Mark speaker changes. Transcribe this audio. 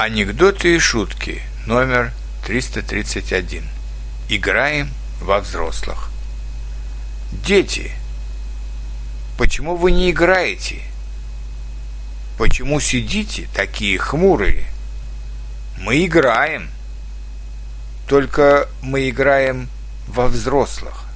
Speaker 1: Анекдоты и шутки номер 331. Играем во взрослых. Дети, почему вы не играете? Почему сидите такие хмурые? Мы играем. Только мы играем во взрослых.